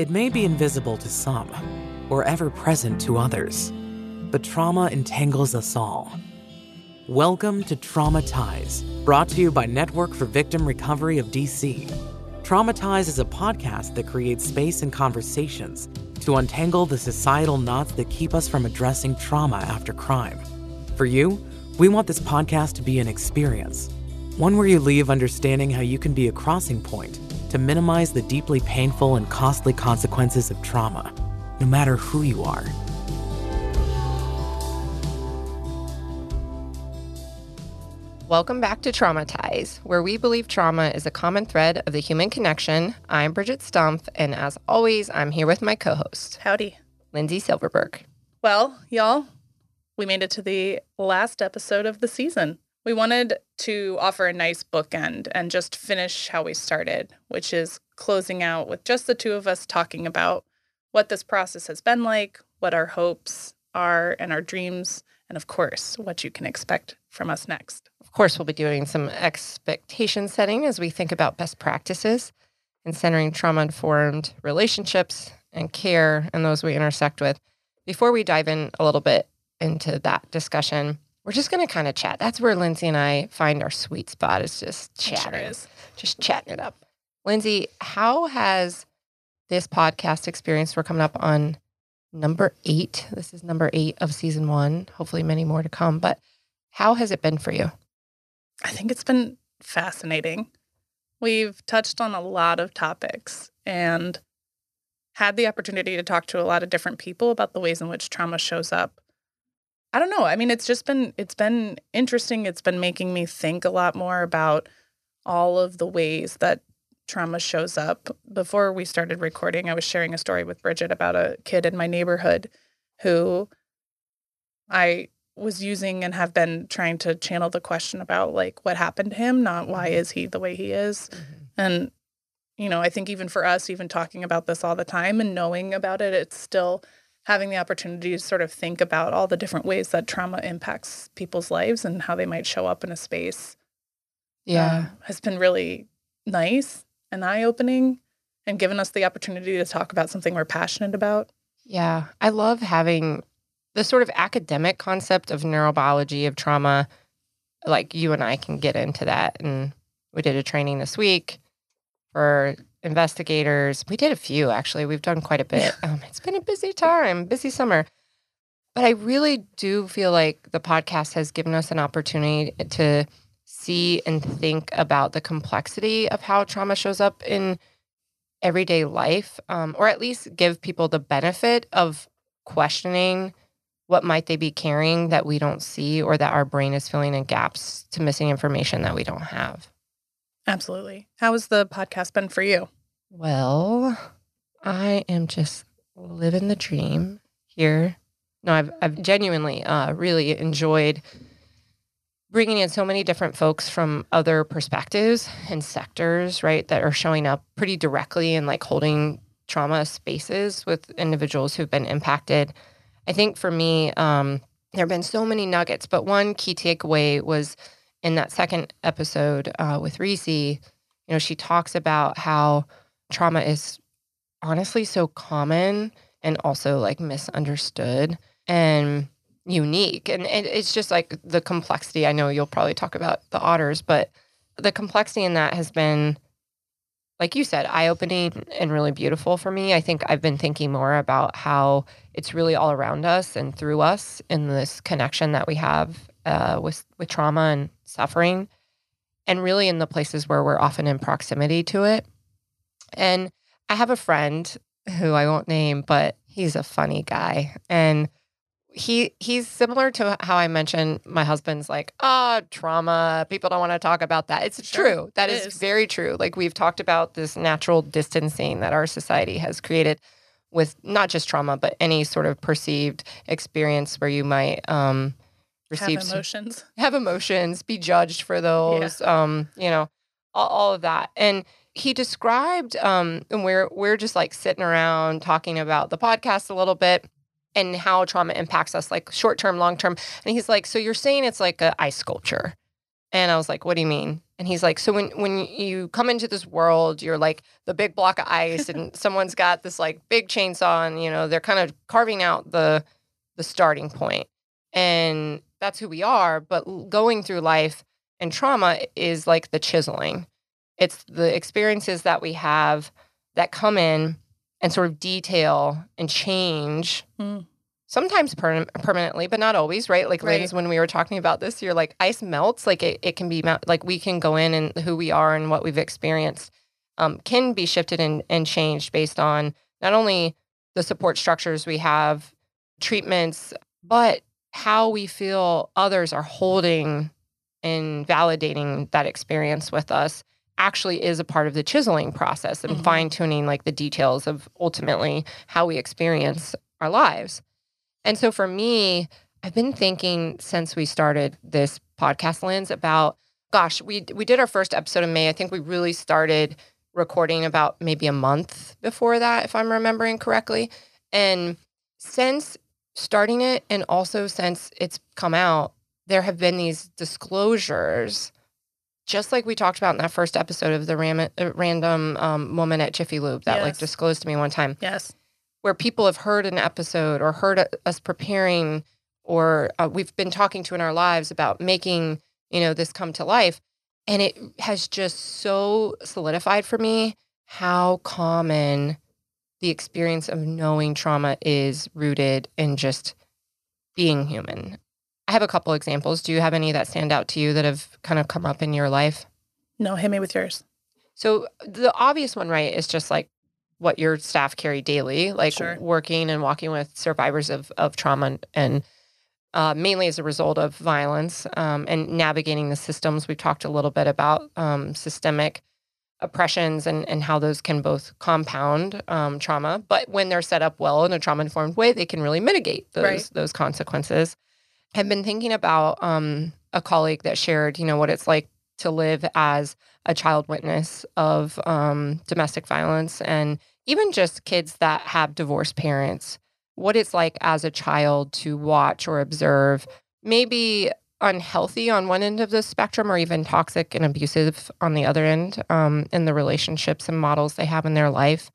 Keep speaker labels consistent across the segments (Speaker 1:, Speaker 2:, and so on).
Speaker 1: It may be invisible to some, or ever present to others, but trauma entangles us all. Welcome to TraumaTies, brought to you by Network for Victim Recovery of DC. TraumaTies is a podcast that creates space and conversations to untangle the societal knots that keep us from addressing trauma after crime. For you, we want this podcast to be an experience, one where you leave understanding how you can be a crossing point to minimize the deeply painful and costly consequences of trauma, no matter who you are.
Speaker 2: Welcome back to TraumaTies, where we believe trauma is a common thread of the human connection. I'm Bridgette Stumpf, and as always, I'm here with my co host,
Speaker 3: Howdy.
Speaker 2: Lindsey Silverberg.
Speaker 3: Well, y'all, we made it to the last episode of the season. We wanted to offer a nice bookend and just finish how we started, which is closing out with just the two of us talking about what this process has been like, what our hopes are and our dreams, and of course, what you can expect from us next.
Speaker 2: Of course, we'll be doing some expectation setting as we think about best practices and centering trauma informed relationships and care and those we intersect with. Before we dive in a little bit into that discussion, we're just going to kind of chat. That's where Lindsey and I find our sweet spot is just chatting,
Speaker 3: Sure is.
Speaker 2: just chatting it up. Lindsey, how has this podcast experience? We're coming up on number eight. This is number eight of season one. Hopefully, many more to come. But how has it been for you?
Speaker 3: I think it's been fascinating. We've touched on a lot of topics and had the opportunity to talk to a lot of different people about the ways in which trauma shows up. I don't know. I mean, it's just been it's been interesting. It's been making me think a lot more about all of the ways that trauma shows up. Before we started recording, I was sharing a story with Bridgette about a kid in my neighborhood who I was using and have been trying to channel the question about like what happened to him, not why mm-hmm. is he the way he is. Mm-hmm. And you know, I think even for us, even talking about this all the time and knowing about it, it's still having the opportunity to sort of think about all the different ways that trauma impacts people's lives and how they might show up in a space.
Speaker 2: Yeah.
Speaker 3: uh, has been really nice and eye opening and given us the opportunity to talk about something we're passionate about.
Speaker 2: Yeah, I love having the sort of academic concept of neurobiology of trauma. Like you and I can get into that. And we did a training this week for investigators. We did a few actually. We've done quite a bit. Um, it's been a busy time, busy summer. But I really do feel like the podcast has given us an opportunity to see and think about the complexity of how trauma shows up in everyday life, um, or at least give people the benefit of questioning what might they be carrying that we don't see or that our brain is filling in gaps to missing information that we don't have.
Speaker 3: Absolutely. How has the podcast been for you?
Speaker 2: Well, I am just living the dream here. No, I've I've genuinely uh, really enjoyed bringing in so many different folks from other perspectives and sectors, right, that are showing up pretty directly and like holding trauma spaces with individuals who've been impacted. I think for me, um, there have been so many nuggets, but one key takeaway was in that second episode uh, with Reese. You know, she talks about how trauma is honestly so common and also like misunderstood and unique. And it, it's just like the complexity. I know you'll probably talk about the otters, but the complexity in that has been, like you said, eye opening and really beautiful for me. I think I've been thinking more about how it's really all around us and through us in this connection that we have uh, with with trauma and suffering, and really in the places where we're often in proximity to it. And I have a friend who I won't name, but he's a funny guy, and he he's similar to how I mentioned my husband's like, ah, trauma. People don't want to talk about that. It's
Speaker 3: Sure,
Speaker 2: true. That
Speaker 3: it
Speaker 2: is
Speaker 3: is.
Speaker 2: very true. Like we've talked about this natural distancing that our society has created with not just trauma, but any sort of perceived experience where you might um, receive
Speaker 3: Have emotions.
Speaker 2: have emotions, be judged for those, um, you know, all, all of that. And he described, um, and we're we're just like sitting around talking about the podcast a little bit and how trauma impacts us, like short term, long term. And he's like, so you're saying it's like a ice sculpture. And I was like, what do you mean? And he's like, so when when you come into this world, you're like the big block of ice, and someone's got this like big chainsaw, and you know they're kind of carving out the the starting point, and that's who we are. But going through life and trauma is like the chiseling. It's the experiences that we have that come in and sort of detail and change
Speaker 3: Mm.
Speaker 2: sometimes per- permanently, but not always, right? Like
Speaker 3: Right.
Speaker 2: Liz, when we were talking about this, you're like ice melts, like it, it can be like we can go in and who we are and what we've experienced um, can be shifted and, and changed based on not only the support structures we have, treatments, but how we feel others are holding and validating that experience with us actually is a part of the chiseling process and
Speaker 3: Mhm.
Speaker 2: fine tuning like the details of ultimately how we experience our lives. And so for me, I've been thinking since we started this podcast lens about gosh, we we did our first episode in May. I think we really started recording about maybe a month before that if I'm remembering correctly. And since starting it and also since it's come out, there have been these disclosures just like we talked about in that first episode of the ram- uh, random um, woman at Jiffy Lube that like disclosed to me one time
Speaker 3: Yes.
Speaker 2: where people have heard an episode or heard us preparing or uh, we've been talking to in our lives about making you know this come to life and it has just so solidified for me how common the experience of knowing trauma is rooted in just being human i have a couple examples do you have any that stand out to you that have kind of come up in your life
Speaker 3: No, hit me with yours.
Speaker 2: so the obvious one, right, is just like what your staff carry daily, like
Speaker 3: Sure.
Speaker 2: working and walking with survivors of of trauma and, uh, mainly as a result of violence um, and navigating the systems. We've talked a little bit about um, systemic oppressions and and how those can both compound um, trauma, but when they're set up well in a trauma informed way, they can really mitigate those
Speaker 3: Right.
Speaker 2: those consequences. I've been thinking about um, a colleague that shared, you know, what it's like to live as a child witness of um, domestic violence and even just kids that have divorced parents, what it's like as a child to watch or observe maybe unhealthy on one end of the spectrum or even toxic and abusive on the other end um, in the relationships and models they have in their life.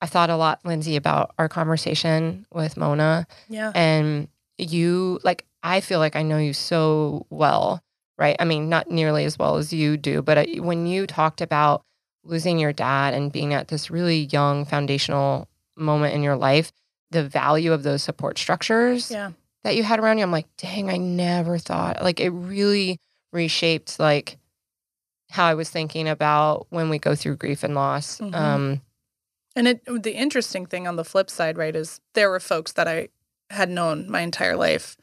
Speaker 2: I thought a lot, Lindsey, about our conversation with Mona
Speaker 3: Yeah.
Speaker 2: and you like i feel like i know you so well right i mean not nearly as well as you do but I, when you talked about losing your dad and being at this really young foundational moment in your life the value of those support structures
Speaker 3: Yeah.
Speaker 2: That you had around you i'm like dang i never thought like it really reshaped like how i was thinking about when we go through grief and loss
Speaker 3: Mhm.
Speaker 2: um
Speaker 3: And it the interesting thing on the flip side, right, is there were folks that I had known my entire life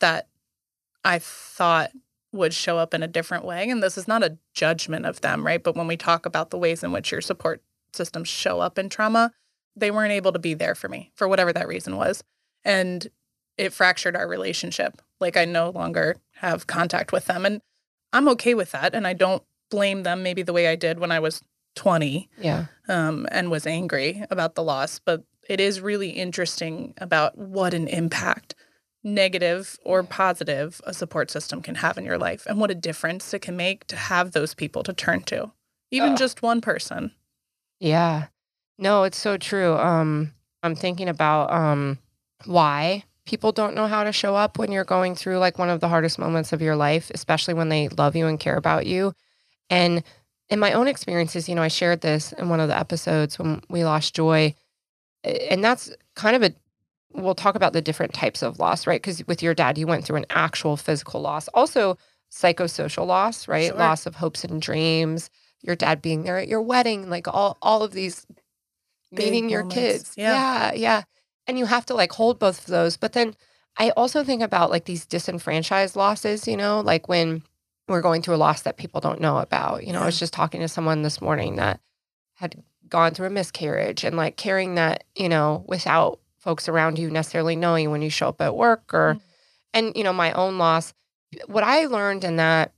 Speaker 3: that I thought would show up in a different way. And this is not a judgment of them, right? But when we talk about the ways in which your support systems show up in trauma, they weren't able to be there for me for whatever that reason was. And it fractured our relationship. Like I no longer have contact with them. And I'm okay with that. And I don't blame them maybe the way I did when I was 20
Speaker 2: yeah
Speaker 3: um, and was angry about the loss. But it is really interesting about what an impact, negative or positive, a support system can have in your life and what a difference it can make to have those people to turn to, even
Speaker 2: Ugh.
Speaker 3: just one person.
Speaker 2: Yeah. No, it's so true. Um I'm thinking about um why people don't know how to show up when you're going through like one of the hardest moments of your life, especially when they love you and care about you. And in my own experiences, you know, I shared this in one of the episodes when we lost Joy. And that's kind of a we'll talk about the different types of loss, right? Because with your dad, you went through an actual physical loss. Also psychosocial loss, right?
Speaker 3: Sure.
Speaker 2: Loss of hopes and dreams your dad being there at your wedding, like all all of these
Speaker 3: Big
Speaker 2: meeting your
Speaker 3: moments.
Speaker 2: kids.
Speaker 3: Yeah.
Speaker 2: yeah, yeah. And you have to like hold both of those. But then I also think about like these disenfranchised losses, you know, like when we're going through a loss that people don't know about. You know, I was just talking to someone this morning that had gone through a miscarriage and like carrying that, you know, without folks around you necessarily knowing when you show up at work or
Speaker 3: Mm.
Speaker 2: and you know, my own loss. What I learned in that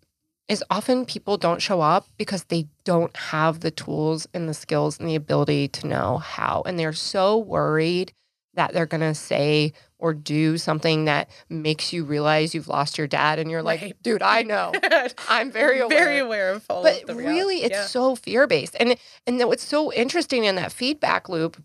Speaker 2: is often people don't show up because they don't have the tools and the skills and the ability to know how. And they're so worried that they're going to say or do something that makes you realize you've lost your dad and you're like,
Speaker 3: Right.
Speaker 2: dude, I know. I'm very aware.
Speaker 3: very aware of all
Speaker 2: but
Speaker 3: of
Speaker 2: really it's
Speaker 3: Yeah.
Speaker 2: so fear-based. And and what's so interesting in that feedback loop,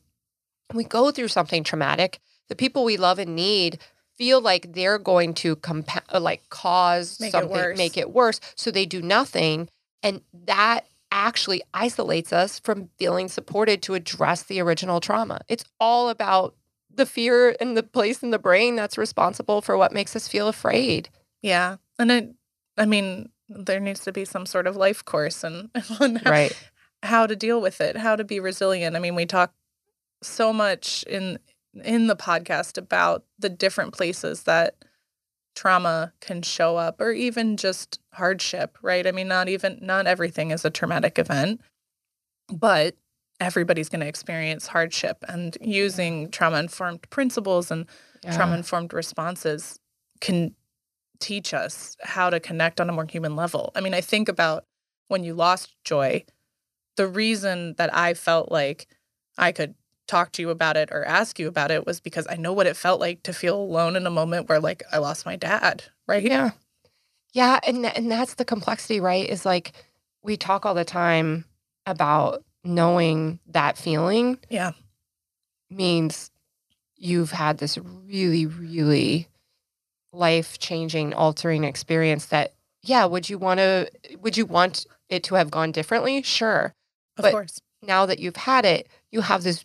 Speaker 2: we go through something traumatic, the people we love and need feel like they're going to compa- uh, like cause
Speaker 3: Make
Speaker 2: something
Speaker 3: worse.
Speaker 2: make it worse so they do nothing and that actually isolates us from feeling supported to address the original trauma it's all about the fear and the place in the brain that's responsible for what makes us feel afraid
Speaker 3: Yeah. And it, I mean, there needs to be some sort of life course and on
Speaker 2: right
Speaker 3: how to deal with it, how to be resilient. I mean, we talk so much in in the podcast about the different places that trauma can show up or even just hardship, right? I mean, not even not everything is a traumatic event, but everybody's going to experience hardship and using trauma informed principles and trauma informed responses can teach us how to connect on a more human level. I mean, I think about when you lost joy, the reason that I felt like I could talk to you about it or ask you about it was because I know what it felt like to feel alone in a moment where like I lost my dad, right?
Speaker 2: Yeah. Yeah, and and that's the complexity, right? Is like we talk all the time about knowing that feeling
Speaker 3: Yeah.
Speaker 2: means you've had this really really life-changing altering experience that yeah, would you want to would you want it to have gone differently? Sure.
Speaker 3: Of
Speaker 2: But-
Speaker 3: course.
Speaker 2: Now that you've had it, you have this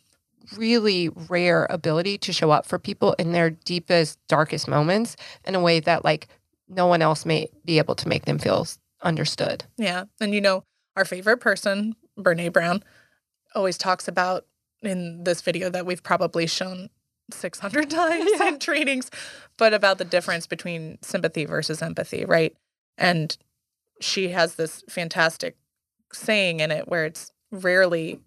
Speaker 2: really rare ability to show up for people in their deepest darkest moments in a way that like no one else may be able to make them feel understood.
Speaker 3: Yeah. And you know, our favorite person, Brene Brown, always talks about in this video that we've probably shown 600 times
Speaker 2: Yeah.
Speaker 3: in trainings, but about the difference between sympathy versus empathy, right? And she has this fantastic saying in it where it's rarely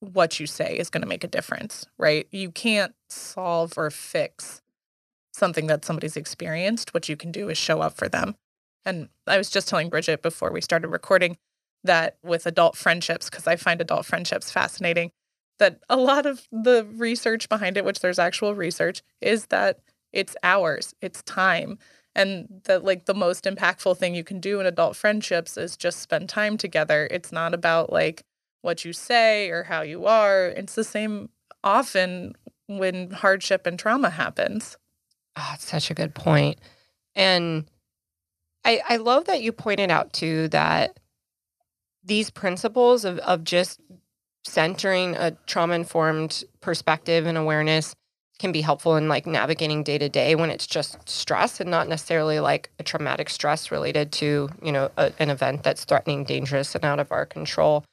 Speaker 3: what you say is going to make a difference, right? You can't solve or fix something that somebody's experienced. What you can do is show up for them. And I was just telling Bridgette before we started recording that with adult friendships, because I find adult friendships fascinating, that a lot of the research behind it, which there's actual research, is that it's hours, it's time. And that, like, the most impactful thing you can do in adult friendships is just spend time together. It's not about, like, what you say or how you are. It's the same often when hardship and trauma happens.
Speaker 2: Ah, oh, it's such a good point. And I, I love that you pointed out too that these principles of, of just centering a trauma informed perspective and awareness can be helpful in like navigating day to day when it's just stress and not necessarily like a traumatic stress related to you know a, an event that's threatening dangerous and out of our control.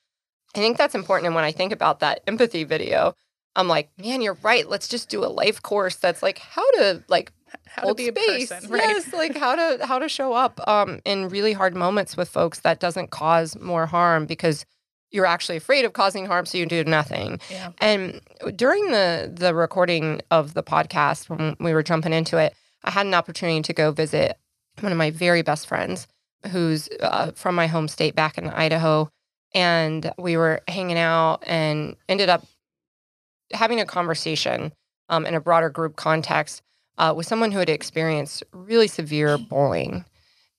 Speaker 2: I think that's important and when i think about that empathy video i'm like man you're right. Let's just do a life course that's like how to like
Speaker 3: How to be a person, right?
Speaker 2: Yes, like how to how to show up um, in really hard moments with folks that doesn't cause more harm because you're actually afraid of causing harm, so you do nothing.
Speaker 3: Yeah.
Speaker 2: And during the the recording of the podcast, when we were jumping into it, I had an opportunity to go visit one of my very best friends, who's uh, from my home state back in Idaho, and we were hanging out and ended up having a conversation um, in a broader group context uh, with someone who had experienced really severe bullying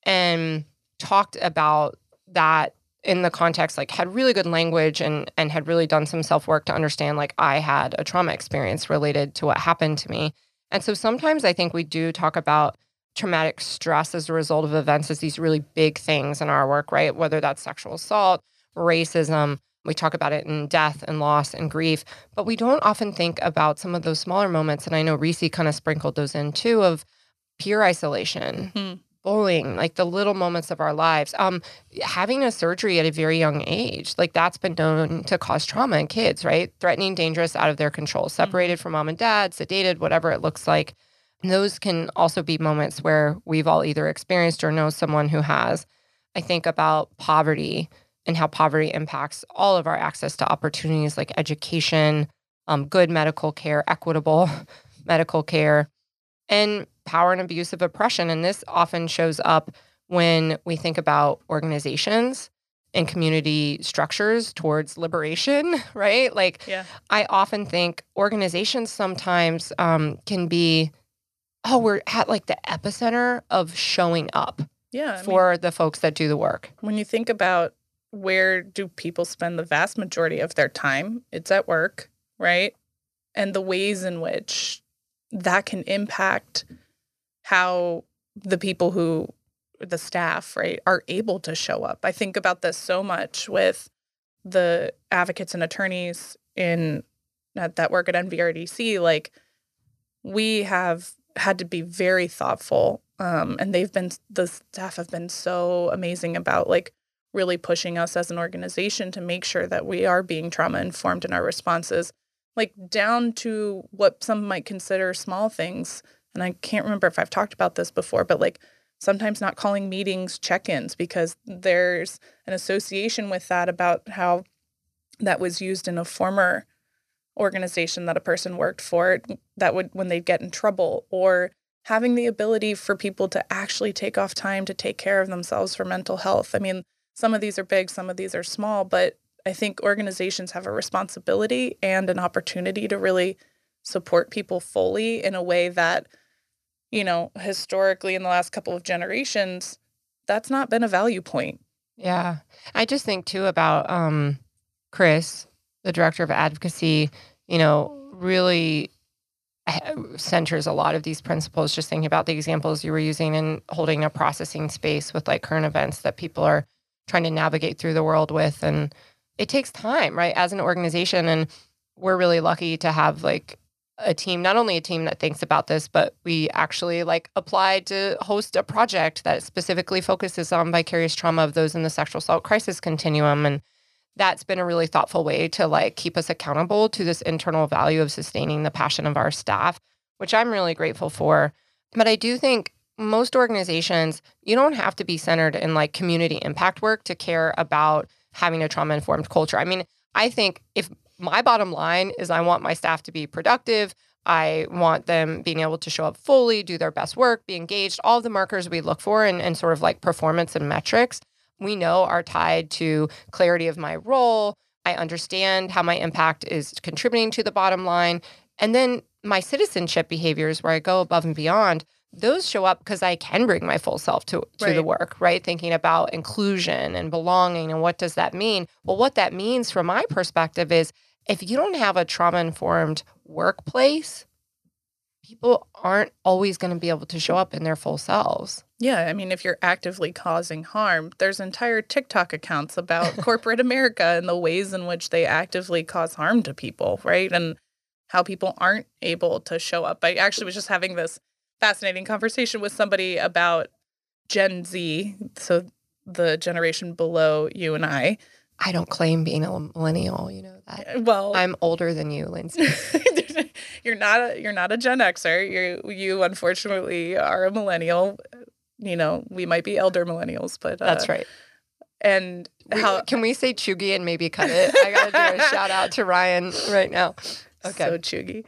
Speaker 2: and talked about that in the context like had really good language and and had really done some self-work to understand like I had a trauma experience related to what happened to me. And so sometimes I think we do talk about traumatic stress as a result of events as these really big things in our work, right? Whether that's sexual assault, racism, we talk about it in death and loss and grief, but we don't often think about some of those smaller moments. And I know Reese kind of sprinkled those in too of peer isolation,
Speaker 3: Hmm.
Speaker 2: bullying, like the little moments of our lives. Um, having a surgery at a very young age, like that's been known to cause trauma in kids, right? Threatening, dangerous, out of their control, separated from mom and dad, sedated, whatever it looks like. And those can also be moments where we've all either experienced or know someone who has. I think about poverty and how poverty impacts all of our access to opportunities like education, um, good medical care, equitable medical care, and power and abuse of oppression. And this often shows up when we think about organizations and community structures towards liberation, right? Like,
Speaker 3: Yeah.
Speaker 2: I often think organizations sometimes um, can be, oh, we're at like the epicenter of showing up
Speaker 3: Yeah. I mean,
Speaker 2: for the folks that do the work.
Speaker 3: when you think about where do people spend the vast majority of their time, it's at work, right? And the ways in which that can impact how the people who the staff, right, are able to show up. I think about this so much with the advocates and attorneys in at that work at NVRDC. Like we have had to be very thoughtful, um, and they've been the staff have been so amazing about like really pushing us as an organization to make sure that we are being trauma informed in our responses, like down to what some might consider small things. And I can't remember if I've talked about this before, but like sometimes not calling meetings check ins because there's an association with that about how that was used in a former organization that a person worked for that would when they'd get in trouble or having the ability for people to actually take off time to take care of themselves for mental health. I mean, some of these are big, some of these are small, but I think organizations have a responsibility and an opportunity to really support people fully in a way that, you know, historically in the last couple of generations, that's not been a value point.
Speaker 2: Yeah. I just think too about um, Chris, the director of advocacy, you know, really centers a lot of these principles just thinking about the examples you were using and holding a processing space with like current events that people are trying to navigate through the world with and it takes time right as an organization and we're really lucky to have like a team not only a team that thinks about this but we actually like applied to host a project that specifically focuses on vicarious trauma of those in the sexual assault crisis continuum and that's been a really thoughtful way to like keep us accountable to this internal value of sustaining the passion of our staff which i'm really grateful for. But i do think most organizations you don't have to be centered in like community impact work to care about having a trauma informed culture i mean i think if my bottom line is i want my staff to be productive i want them being able to show up fully do their best work be engaged all the markers we look for and, and sort of like performance and metrics we know are tied to clarity of my role. I understand how my impact is contributing to the bottom line. And then my citizenship behaviors, where I go above and beyond, those show up because I can bring my full self to, to the work, right? Thinking about inclusion and belonging and what does that mean? Well, what that means from my perspective is if you don't have a trauma informed workplace, people aren't always going to be able to show up in their full selves.
Speaker 3: Yeah, I mean, if you're actively causing harm, there's entire TikTok accounts about corporate America and the ways in which they actively cause harm to people, right? And how people aren't able to show up. I actually was just having this fascinating conversation with somebody about Gen Z, so the generation below you and I.
Speaker 2: I don't claim being a millennial, you know that.
Speaker 3: Well,
Speaker 2: I'm older than you, Lindsey.
Speaker 3: you're not a you're not a Gen Xer. You you unfortunately are a millennial. You know, we might be elder millennials, but uh,
Speaker 2: That's right.
Speaker 3: And
Speaker 2: We-
Speaker 3: how
Speaker 2: can we say cheugy and maybe cut it? I gotta do a shout out to Ryan right now. Okay.
Speaker 3: so cheugy.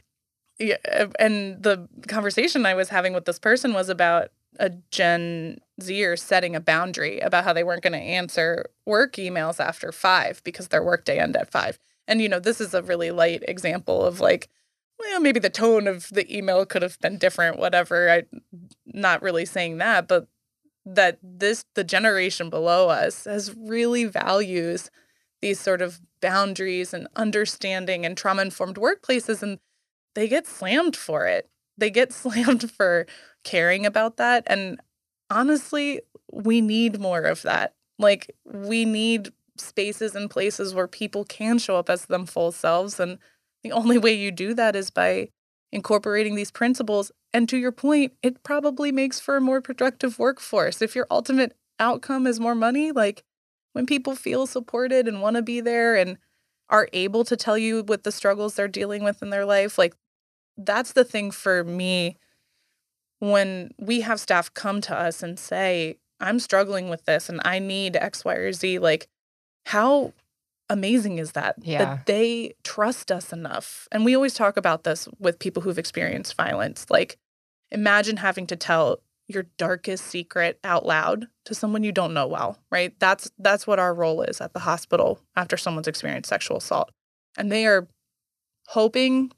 Speaker 3: Yeah, uh, and the conversation I was having with this person was about a Gen Zer setting a boundary about how they weren't going to answer work emails after five because their workday ended at five. And you know, this is a really light example of like, well, maybe the tone of the email could have been different, whatever. I'm not really saying that, but that this the generation below us has really values these sort of boundaries and understanding and trauma informed workplaces and they get slammed for it. They get slammed for caring about that and honestly, we need more of that. Like we need spaces and places where people can show up as them full selves and the only way you do that is by incorporating these principles. And to your point, it probably makes for a more productive workforce. If your ultimate outcome is more money, like when people feel supported and want to be there and are able to tell you what the struggles they're dealing with in their life, like that's the thing for me when we have staff come to us and say, I'm struggling with this and I need X, Y, or Z, like how amazing is that?
Speaker 2: Yeah.
Speaker 3: That they trust us enough. And we always talk about this with people who've experienced violence. Like, imagine having to tell your darkest secret out loud to someone you don't know well, right? That's that's what our role is at the hospital after someone's experienced sexual assault. And they are hoping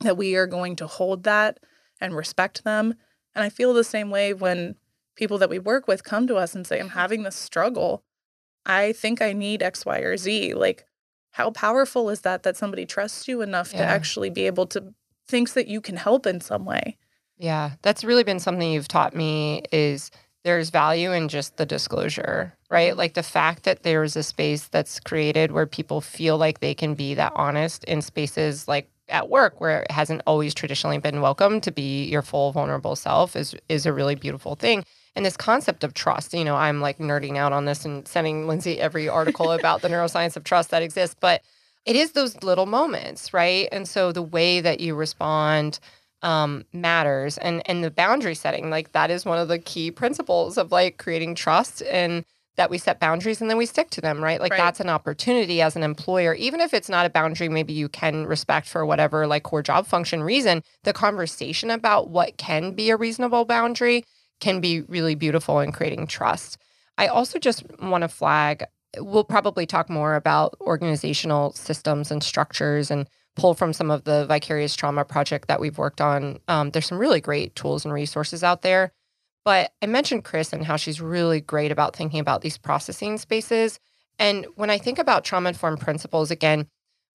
Speaker 3: that we are going to hold that and respect them. And I feel the same way when people that we work with come to us and say, I'm having this struggle. I think I need X, Y, or Z. Like, how powerful is that that somebody trusts you enough yeah. to actually be able to thinks that you can help in some way?
Speaker 2: Yeah, that's really been something you've taught me is there's value in just the disclosure, right? Like the fact that there's a space that's created where people feel like they can be that honest in spaces like at work where it hasn't always traditionally been welcome to be your full vulnerable self is is a really beautiful thing. And this concept of trust, you know, I'm like nerding out on this and sending Lindsey every article about the neuroscience of trust that exists, but it is those little moments, right? And so the way that you respond um, matters and and the boundary setting like that is one of the key principles of like creating trust and that we set boundaries and then we stick to them right? Like right. that's an opportunity as an employer. Even if it's not a boundary maybe you can respect for whatever like core job function reason the conversation about what can be a reasonable boundary can be really beautiful in creating trust. I also just want to flag we'll probably talk more about organizational systems and structures and pull from some of the vicarious trauma project that we've worked on. Um, there's some really great tools and resources out there. But I mentioned Chris and how she's really great about thinking about these processing spaces. And when I think about trauma informed principles, again,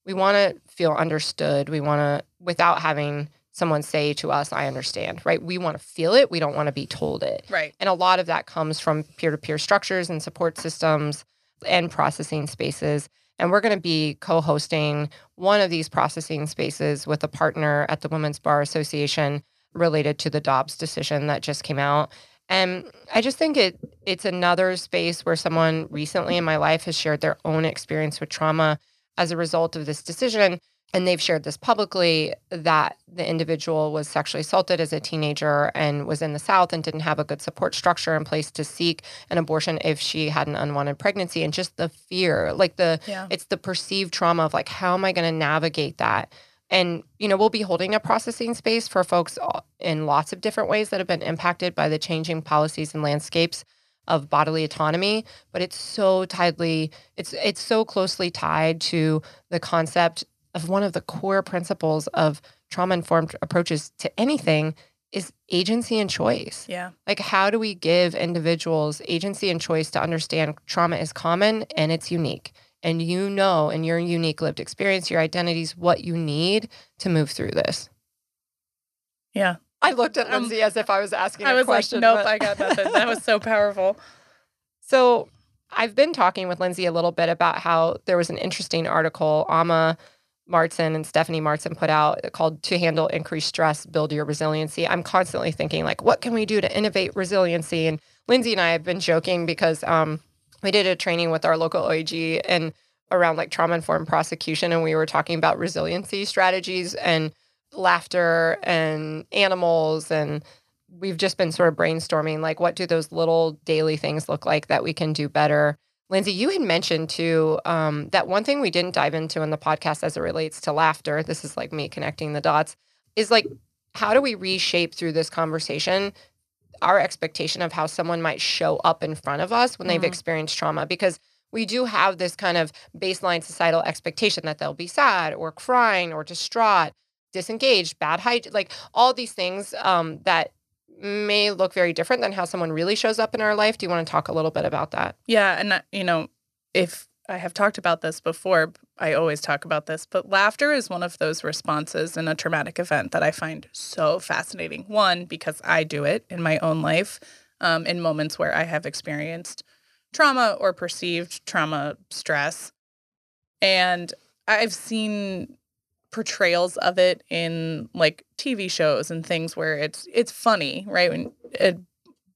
Speaker 2: we want to feel understood. We want to, without having someone say to us, I understand, right? We want to feel it. We don't want to be told it.
Speaker 3: Right.
Speaker 2: And a lot of that comes from peer to peer structures and support systems and processing spaces. And we're going to be co hosting one of these processing spaces with a partner at the Women's Bar Association related to the Dobbs decision that just came out. And I just think it it's another space where someone recently in my life has shared their own experience with trauma as a result of this decision and they've shared this publicly that the individual was sexually assaulted as a teenager and was in the South and didn't have a good support structure in place to seek an abortion if she had an unwanted pregnancy and just the fear, like the yeah. it's the perceived trauma of like how am I going to navigate that? And you know, we'll be holding a processing space for folks uh, in lots of different ways that have been impacted by the changing policies and landscapes of bodily autonomy, but it's so tightly it's it's so closely tied to the concept of one of the core principles of trauma informed approaches to anything is agency and choice.
Speaker 3: Yeah.
Speaker 2: Like, how do we give individuals agency and choice to understand trauma is common and it's unique? And you know, in your unique lived experience, your identities, what you need to move through this.
Speaker 3: Yeah.
Speaker 2: I looked at um, Lindsey as if I was asking I
Speaker 3: was
Speaker 2: question,
Speaker 3: like, nope, but... I got nothing. that was so powerful.
Speaker 2: So I've been talking with Lindsey a little bit about how there was an interesting article, Ama Marston and Stephanie Marston put out called To Handle Increased Stress, Build Your Resiliency. I'm constantly thinking, like, what can we do to innovate resiliency? And Lindsey and I have been joking because um, we did a training with our local OAG and around like trauma informed prosecution, and we were talking about resiliency strategies and laughter and animals and we've just been sort of brainstorming like what do those little daily things look like that we can do better Lindsey, you had mentioned too um, that one thing we didn't dive into in the podcast as it relates to laughter. This is like me connecting the dots. Is like, how do we reshape through this conversation our expectation of how someone might show up in front of us when they've mm-hmm. experienced trauma? Because we do have this kind of baseline societal expectation that they'll be sad or crying or distraught, disengaged, bad height, like all these things um, that may look very different than how someone really shows up in our life. Do you want to talk a little bit about that?
Speaker 3: Yeah. And, uh, you know, if I have talked about this before, I always talk about this, but laughter is one of those responses in a traumatic event that I find so fascinating. One, because I do it in my own life um, in moments where I have experienced trauma or perceived trauma stress. And I've seen portrayals of it in like TV shows and things where it's it's funny, right? It, uh,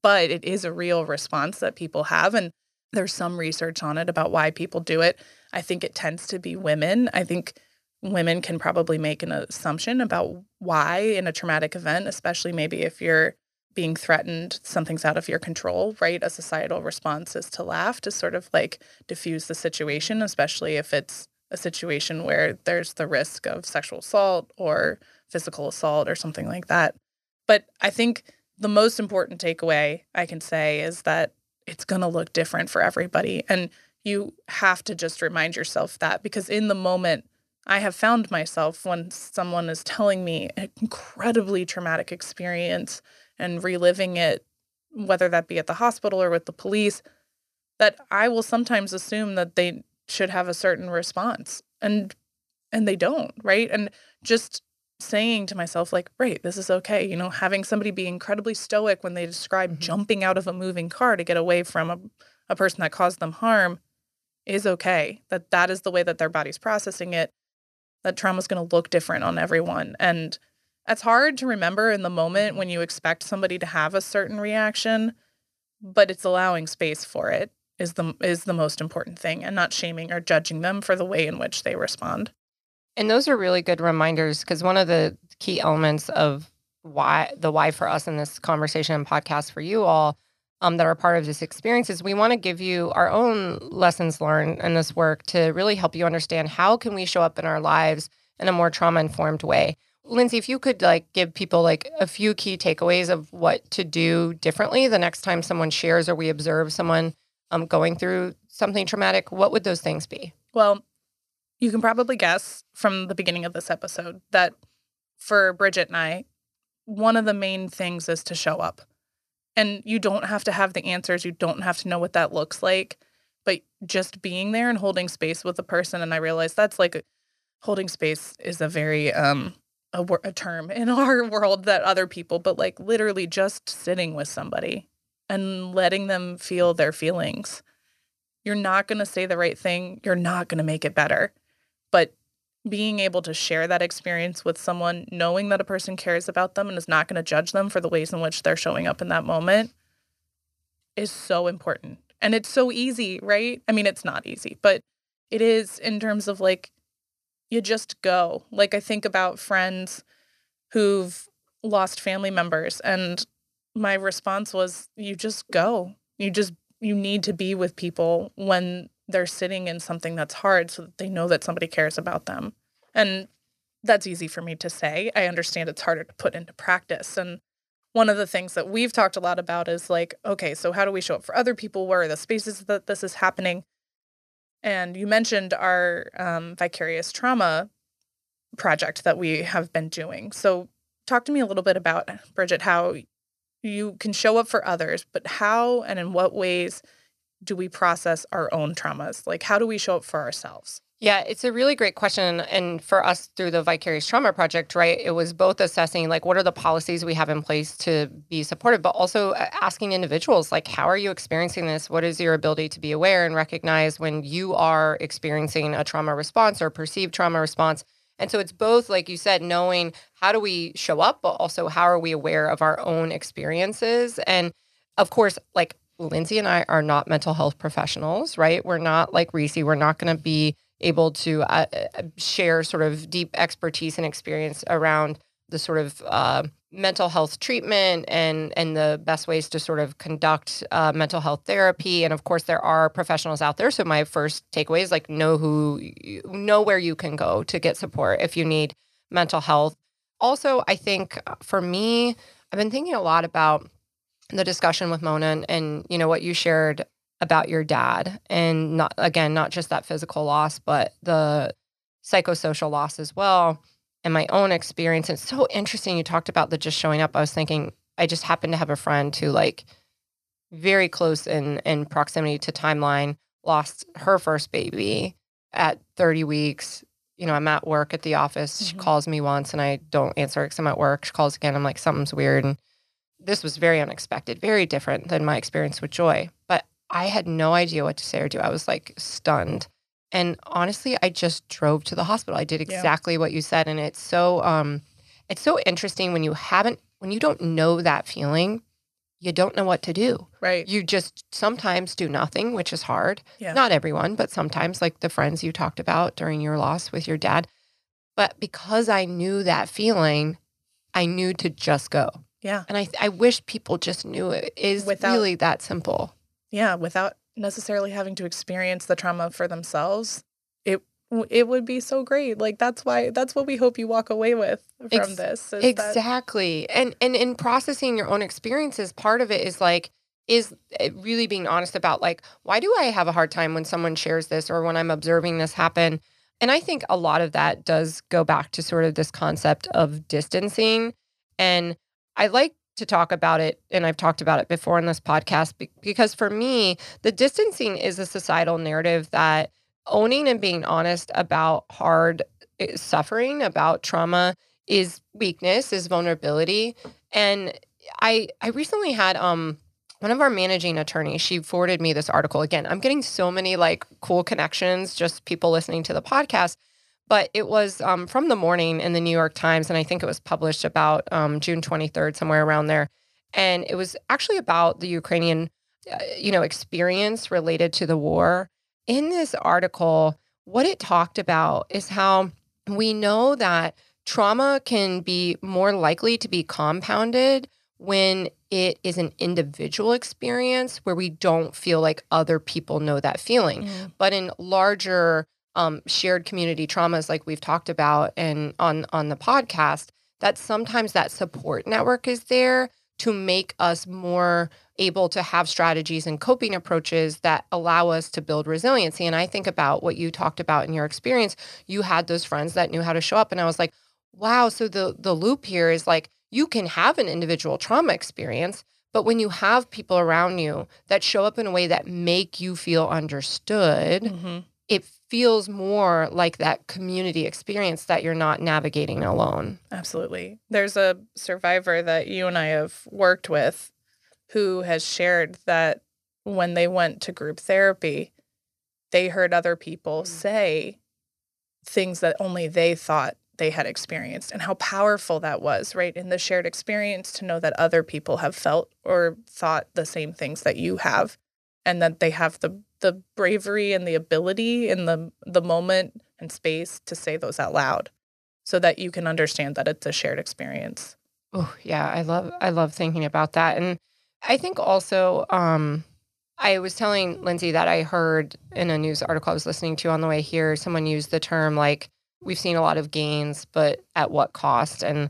Speaker 3: but it is a real response that people have and there's some research on it about why people do it. I think it tends to be women. I think women can probably make an assumption about why in a traumatic event, especially maybe if you're being threatened, something's out of your control, right? A societal response is to laugh to sort of like diffuse the situation, especially if it's a situation where there's the risk of sexual assault or physical assault or something like that. But I think the most important takeaway I can say is that it's going to look different for everybody. And you have to just remind yourself that because in the moment, I have found myself when someone is telling me an incredibly traumatic experience and reliving it, whether that be at the hospital or with the police, that I will sometimes assume that they should have a certain response and and they don't, right? And just saying to myself like, "Right, this is okay." You know, having somebody be incredibly stoic when they describe mm-hmm. jumping out of a moving car to get away from a, a person that caused them harm is okay. That that is the way that their body's processing it. That trauma is going to look different on everyone and it's hard to remember in the moment when you expect somebody to have a certain reaction, but it's allowing space for it is the is the most important thing and not shaming or judging them for the way in which they respond.
Speaker 2: And those are really good reminders because one of the key elements of why the why for us in this conversation and podcast for you all um, that are part of this experience is we want to give you our own lessons learned in this work to really help you understand how can we show up in our lives in a more trauma informed way. Lindsey, if you could like give people like a few key takeaways of what to do differently the next time someone shares or we observe someone um, going through something traumatic, what would those things be?
Speaker 3: Well, you can probably guess from the beginning of this episode that for Bridgette and I, one of the main things is to show up. And you don't have to have the answers, you don't have to know what that looks like, but just being there and holding space with a person. And I realized that's like holding space is a very um a, a term in our world that other people, but like literally just sitting with somebody and letting them feel their feelings. You're not going to say the right thing. You're not going to make it better. But being able to share that experience with someone, knowing that a person cares about them and is not going to judge them for the ways in which they're showing up in that moment is so important. And it's so easy, right? I mean, it's not easy, but it is in terms of like, you just go. Like, I think about friends who've lost family members and my response was you just go. You just you need to be with people when they're sitting in something that's hard so that they know that somebody cares about them. And that's easy for me to say. I understand it's harder to put into practice. And one of the things that we've talked a lot about is like, okay, so how do we show up for other people? Where are the spaces that this is happening? And you mentioned our um, vicarious trauma project that we have been doing. So, talk to me a little bit about, Bridgette, how you can show up for others, but how and in what ways do we process our own traumas? Like, how do we show up for ourselves?
Speaker 2: Yeah, it's a really great question. And for us through the Vicarious Trauma Project, right, it was both assessing like what are the policies we have in place to be supportive, but also uh, asking individuals, like, how are you experiencing this? What is your ability to be aware and recognize when you are experiencing a trauma response or perceived trauma response? And so it's both, like you said, knowing how do we show up, but also how are we aware of our own experiences? And of course, like Lindsey and I are not mental health professionals, right? We're not like Reese. We're not going to be able to uh, uh, share sort of deep expertise and experience around the sort of uh, mental health treatment and and the best ways to sort of conduct uh, mental health therapy. And of course there are professionals out there. So my first takeaway is like know who know where you can go to get support if you need mental health. Also i think uh, for me i've been thinking a lot about the discussion with mona and, and you know what you shared about your dad and not again not just that physical loss but the psychosocial loss as well and my own experience. It's so interesting you talked about the just showing up. I was thinking I just happened to have a friend who like very close in in proximity to timeline lost her first baby at 30 weeks. You know, I'm at work at the office. Mm-hmm. She calls me once and I don't answer because I'm at work. She calls again. I'm like, something's weird. And this was very unexpected, very different than my experience with Joy. But I had no idea what to say or do. I was like stunned. And honestly, I just drove to the hospital. I did exactly yeah. what you said. And it's so um it's so interesting when you haven't when you don't know that feeling, you don't know what to do.
Speaker 3: Right.
Speaker 2: You just sometimes do nothing, which is hard.
Speaker 3: Yeah.
Speaker 2: Not everyone, but sometimes like the friends you talked about during your loss with your dad. But because I knew that feeling, I knew to just go.
Speaker 3: Yeah.
Speaker 2: And I I wish people just knew it is without, really that simple.
Speaker 3: Yeah, without necessarily having to experience the trauma for themselves, it it would be so great. Like that's why that's what we hope you walk away with from
Speaker 2: Ex-
Speaker 3: this. is that-
Speaker 2: Exactly. And and in processing your own experiences, part of it is like is eh, really being honest about like why do I have a hard time when someone shares this or when I'm observing this happen? And I think a lot of that does go back to sort of this concept of distancing. And I like to talk about it, and I've talked about it before in this podcast, because for me, the distancing is a societal narrative that owning and being honest about hard eh, suffering, about trauma, is weakness, is vulnerability. And I I recently had um one of our managing attorneys, she forwarded me this article. Again, I'm getting so many like cool connections, just people listening to the podcast. But it was um, from the morning in the New York Times, and I think it was published about um, June 23rd, somewhere around there. And it was actually about the Ukrainian, uh, you know, experience related to the war. In this article, what it talked about is how we know that trauma can be more likely to be compounded when it is an individual experience where we don't feel like other people know that feeling.
Speaker 3: Mm.
Speaker 2: But in larger um, shared community traumas, like we've talked about and on on the podcast, that sometimes that support network is there to make us more able to have strategies and coping approaches that allow us to build resiliency. And I think about what you talked about in your experience. You had those friends that knew how to show up, and I was like, wow. So the the loop here is like you can have an individual trauma experience, but when you have people around you that show up in a way that make you feel understood,
Speaker 3: Mhm.
Speaker 2: It feels more like that community experience that you're not navigating alone.
Speaker 3: Absolutely. There's a survivor that you and I have worked with who has shared that when they went to group therapy, they heard other people
Speaker 2: Mm.
Speaker 3: say things that only they thought they had experienced and how powerful that was, right? In the shared experience to know that other people have felt or thought the same things that you have and that they have the the bravery and the ability in the the moment and space to say those out loud so that you can understand that it's a shared experience.
Speaker 2: Oh yeah, I love I love thinking about that. And I think also um I was telling Lindsey that I heard in a news article I was listening to on the way here, someone used the term like we've seen a lot of gains, but at what cost? And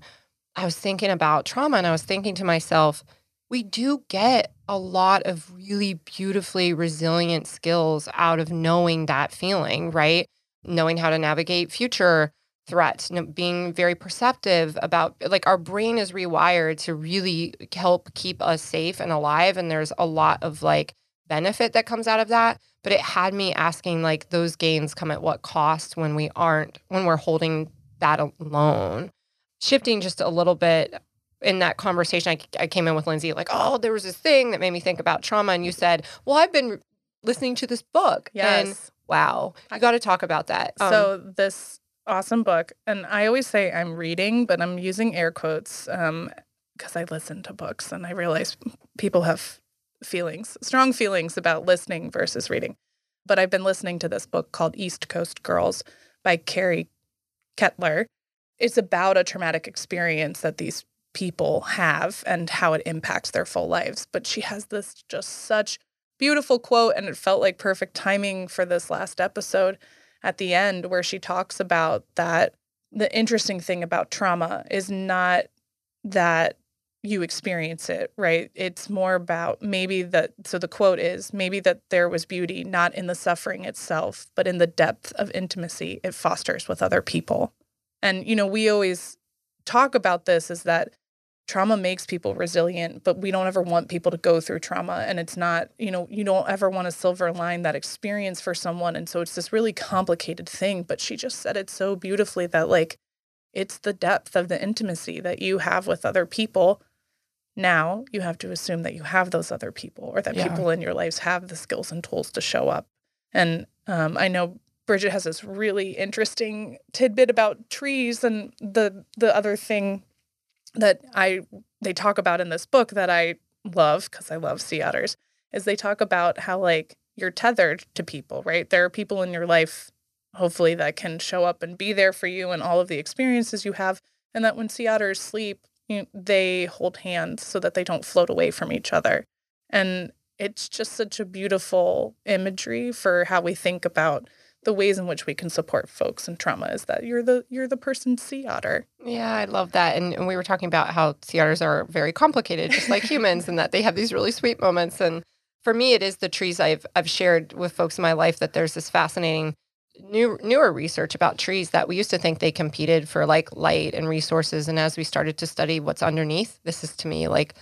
Speaker 2: I was thinking about trauma and I was thinking to myself, we do get a lot of really beautifully resilient skills out of knowing that feeling, right? Knowing how to navigate future threats, being very perceptive about like our brain is rewired to really help keep us safe and alive. And there's a lot of like benefit that comes out of that. But it had me asking like those gains come at what cost when we aren't, when we're holding that alone. Shifting just a little bit in that conversation, I, I came in with Lindsey, like, oh, there was this thing that made me think about trauma. And you said, well, I've been listening to this book. And
Speaker 3: Yes.
Speaker 2: wow, you
Speaker 3: I-
Speaker 2: got to talk about that. Um,
Speaker 3: so this awesome book, and I always say I'm reading, but I'm using air quotes um because I listen to books and I realize people have feelings, strong feelings about listening versus reading. But I've been listening to this book called East Coast Girls by Kerry Kletter. It's about a traumatic experience that these people have and how it impacts their full lives. But she has this just such beautiful quote, and it felt like perfect timing for this last episode at the end, where she talks about that the interesting thing about trauma is not that you experience it, right? It's more about maybe that. So the quote is maybe that there was beauty not in the suffering itself, but in the depth of intimacy it fosters with other people. And, you know, we always talk about this is that trauma makes people resilient, but we don't ever want people to go through trauma. And it's not, you know, you don't ever want to silver line that experience for someone. And so it's this really complicated thing. But she just said it so beautifully that, like, it's the depth of the intimacy that you have with other people. Now you have to assume that you have those other people or that
Speaker 2: Yeah.
Speaker 3: people in your lives have the skills and tools to show up. And um, I know Bridgette has this really interesting tidbit about trees and the the other thing that I they talk about in this book that I love because I love sea otters is they talk about how like you're tethered to people, right? There are people in your life hopefully that can show up and be there for you and all of the experiences you have and that when sea otters sleep, you they hold hands so that they don't float away from each other. And it's just such a beautiful imagery for how we think about the ways in which we can support folks in trauma is that you're the you're the person sea otter.
Speaker 2: Yeah, I love that. And, and we were talking about how sea otters are very complicated, just like humans, and that they have these really sweet moments. And for me, it is the trees I've I've shared with folks in my life that there's this fascinating new newer research about trees that we used to think they competed for like light and resources. And as we started to study what's underneath, this is to me like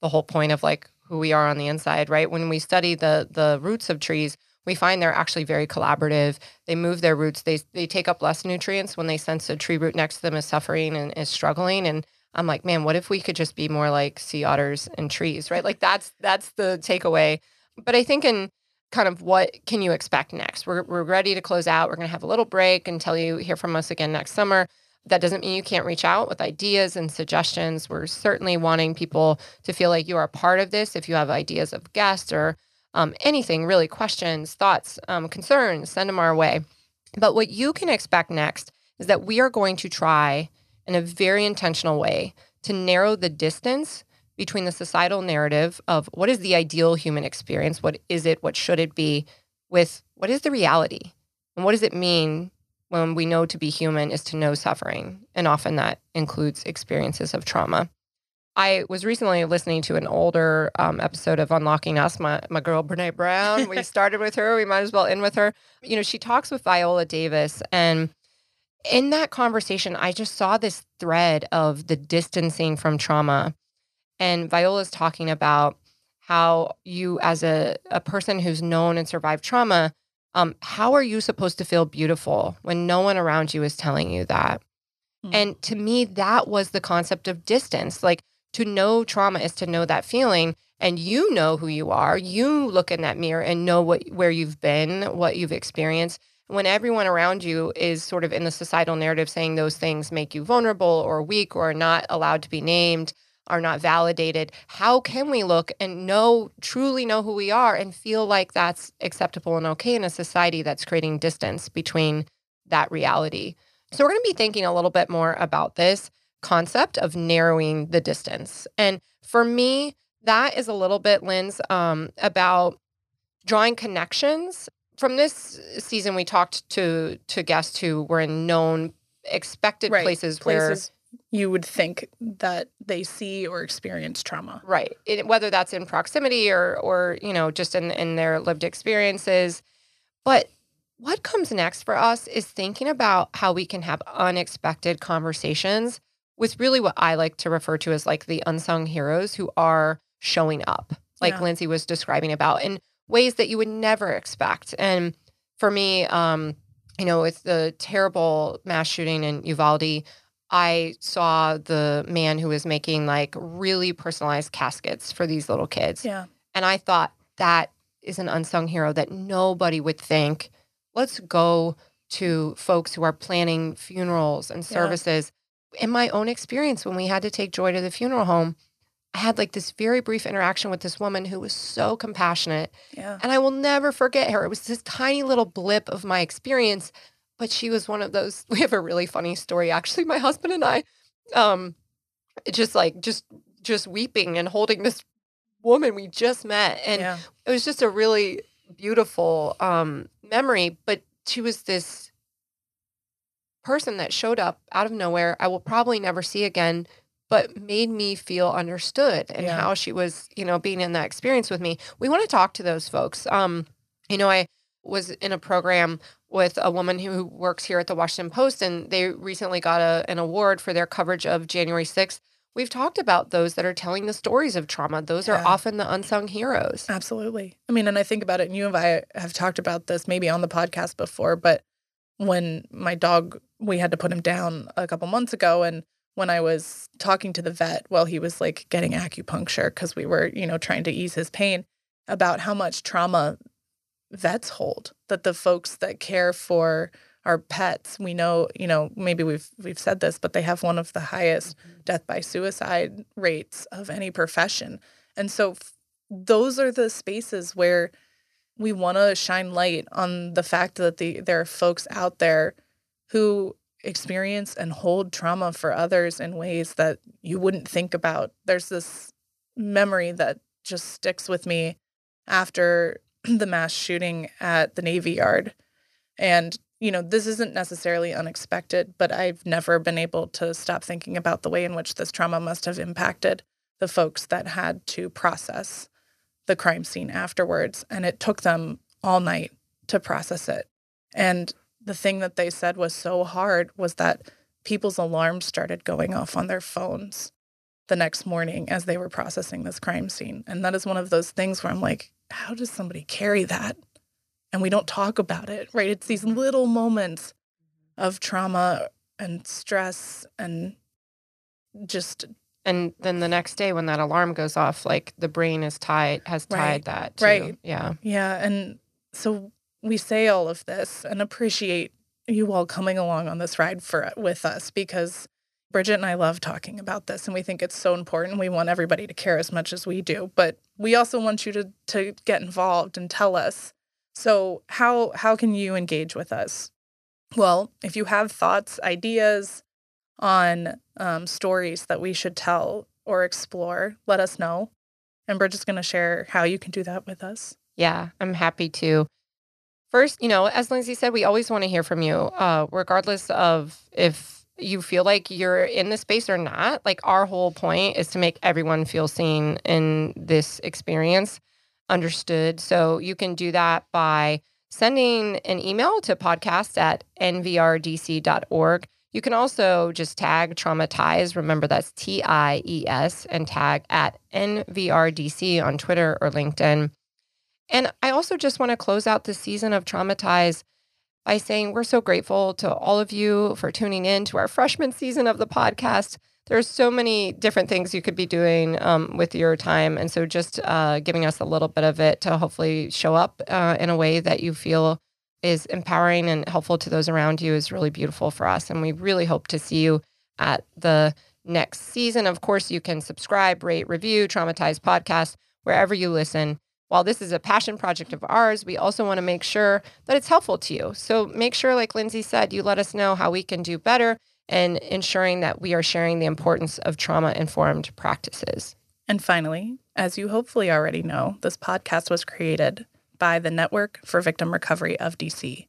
Speaker 2: the whole point of like who we are on the inside, right? When we study the the roots of trees, we find they're actually very collaborative. They move their roots. They they take up less nutrients when they sense a tree root next to them is suffering and is struggling. And I'm like, man, what if we could just be more like sea otters and trees, right? Like that's that's the takeaway. But I think in kind of what can you expect next? We're we're ready to close out. We're gonna have a little break until you hear from us again next summer. That doesn't mean you can't reach out with ideas and suggestions. We're certainly wanting people to feel like you are part of this. If you have ideas of guests or um, anything really, questions, thoughts, um, concerns, send them our way. But what you can expect next is that we are going to try in a very intentional way to narrow the distance between the societal narrative of what is the ideal human experience, what is it, what should it be, with what is the reality, and what does it mean when we know to be human is to know suffering. And often that includes experiences of trauma. I was recently listening to an older um, episode of Unlocking Us. My, my girl Brene Brown. We started with her. We might as well end with her. You know, she talks with Viola Davis, and in that conversation, I just saw this thread of the distancing from trauma. And Viola's talking about how you, as a, a person who's known and survived trauma, um, how are you supposed to feel beautiful when no one around you is telling you that? Mm. And to me, that was the concept of distance. Like to know trauma is to know that feeling. And you know who you are. You look in that mirror and know what where you've been what you've experienced. When everyone around you is sort of in the societal narrative saying those things make you vulnerable or weak or not allowed to be named are not validated how can we look and know truly know who we are and feel like that's acceptable and okay in a society that's creating distance between that reality? So we're going to be thinking a little bit more about this concept of narrowing the distance. And for me, that is a little bit, Linz, um, about drawing connections. From this season, we talked to to guests who were in known, expected right. places, places
Speaker 3: where you would think that they see or experience trauma.
Speaker 2: Right. It, whether that's in proximity or or you know just in in their lived experiences. But what comes next for us is thinking about how we can have unexpected conversations with really what I like to refer to as like the unsung heroes who are showing up, like yeah. Lindsey was describing about in ways that you would never expect. And for me, um, you know, with the terrible mass shooting in Uvalde, I saw the man who was making like really personalized caskets for these little kids.
Speaker 3: Yeah.
Speaker 2: And I thought that is an unsung hero that nobody would think, let's go to folks who are planning funerals and services in my own experience, when we had to take Joy to the funeral home, I had like this very brief interaction with this woman who was so compassionate.
Speaker 3: Yeah.
Speaker 2: And I will never forget her. It was this tiny little blip of my experience, but she was one of those. We have a really funny story, actually. My husband and I, um, just like, just, just weeping and holding this woman we just met. And yeah. it was just a really beautiful um, memory. But she was this person that showed up out of nowhere, I will probably never see again, but made me feel understood and yeah. how she was, you know, being in that experience with me. We want to talk to those folks. Um, you know, I was in a program with a woman who works here at the Washington Post, and they recently got a, an award for their coverage of January 6th. We've talked about those that are telling the stories of trauma. Those yeah. are often the unsung heroes.
Speaker 3: Absolutely. I mean, and I think about it, and you and I have talked about this maybe on the podcast before, but when my dog we had to put him down a couple months ago and when I was talking to the vet while he was like getting acupuncture because we were, you know, trying to ease his pain about how much trauma vets hold that the folks that care for our pets we know you know maybe we've we've said this but they have one of the highest mm-hmm. death by suicide rates of any profession and so f- those are the spaces where we want to shine light on the fact that the, there are folks out there who experience and hold trauma for others in ways that you wouldn't think about. There's this memory that just sticks with me after the mass shooting at the Navy Yard. And, you know, this isn't necessarily unexpected, but I've never been able to stop thinking about the way in which this trauma must have impacted the folks that had to process the crime scene afterwards. And it took them all night to process it. And the thing that they said was so hard was that people's alarms started going off on their phones the next morning as they were processing this crime scene. And that is one of those things where I'm like, how does somebody carry that? And we don't talk about it, right? It's these little moments of trauma and stress and just
Speaker 2: and then the next day when that alarm goes off like the brain is tied has tied
Speaker 3: Right,
Speaker 2: that too.
Speaker 3: right.
Speaker 2: yeah
Speaker 3: Yeah. And so we say all of this and appreciate you all coming along on this ride for with us because Bridgette and I love talking about this and we think it's so important. We want everybody to care as much as we do, but we also want you to to get involved and tell us. So how how can you engage with us? Well, if you have thoughts, ideas on um, stories that we should tell or explore, let us know. And Bridgette's going to share how you can do that with us.
Speaker 2: Yeah, I'm happy to. First, you know, as Lindsey said, we always want to hear from you, uh, regardless of if you feel like you're in the space or not. Like, our whole point is to make everyone feel seen in this experience, understood. So, you can do that by sending an email to podcast at nvrdc.org. You can also just tag TraumaTies. Remember, that's T I E S and tag at NVRDC on Twitter or LinkedIn. And I also just want to close out the season of TraumaTies by saying we're so grateful to all of you for tuning in to our freshman season of the podcast. There's so many different things you could be doing um, with your time. And so just uh, giving us a little bit of it to hopefully show up uh, in a way that you feel is empowering and helpful to those around you is really beautiful for us. And we really hope to see you at the next season. Of course, you can subscribe, rate, review, TraumaTies Podcast, wherever you listen. While this is a passion project of ours, we also want to make sure that it's helpful to you. So make sure, like Lindsey said, you let us know how we can do better and ensuring that we are sharing the importance of trauma informed practices.
Speaker 3: And finally, as you hopefully already know, this podcast was created by the Network for Victim Recovery of DC.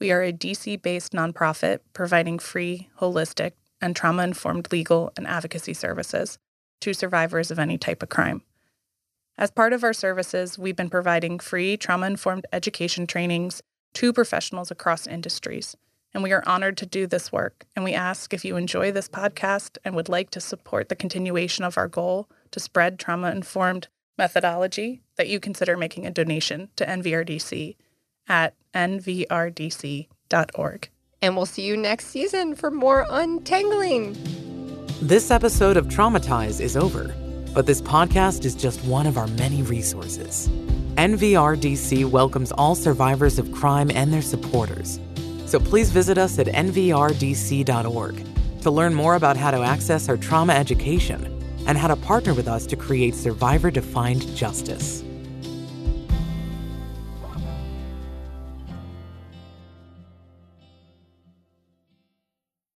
Speaker 3: We are a DC based nonprofit providing free, holistic, and trauma informed legal and advocacy services to survivors of any type of crime. As part of our services, we've been providing free trauma informed education trainings to professionals across industries. And we are honored to do this work. And we ask if you enjoy this podcast and would like to support the continuation of our goal to spread trauma informed methodology, that you consider making a donation to NVRDC at nvrdc.org.
Speaker 2: And we'll see you next season for more untangling.
Speaker 1: This episode of TraumaTies is over, but this podcast is just one of our many resources. NVRDC welcomes all survivors of crime and their supporters. So please visit us at nvrdc.org to learn more about how to access our trauma education and how to partner with us to create survivor defined justice.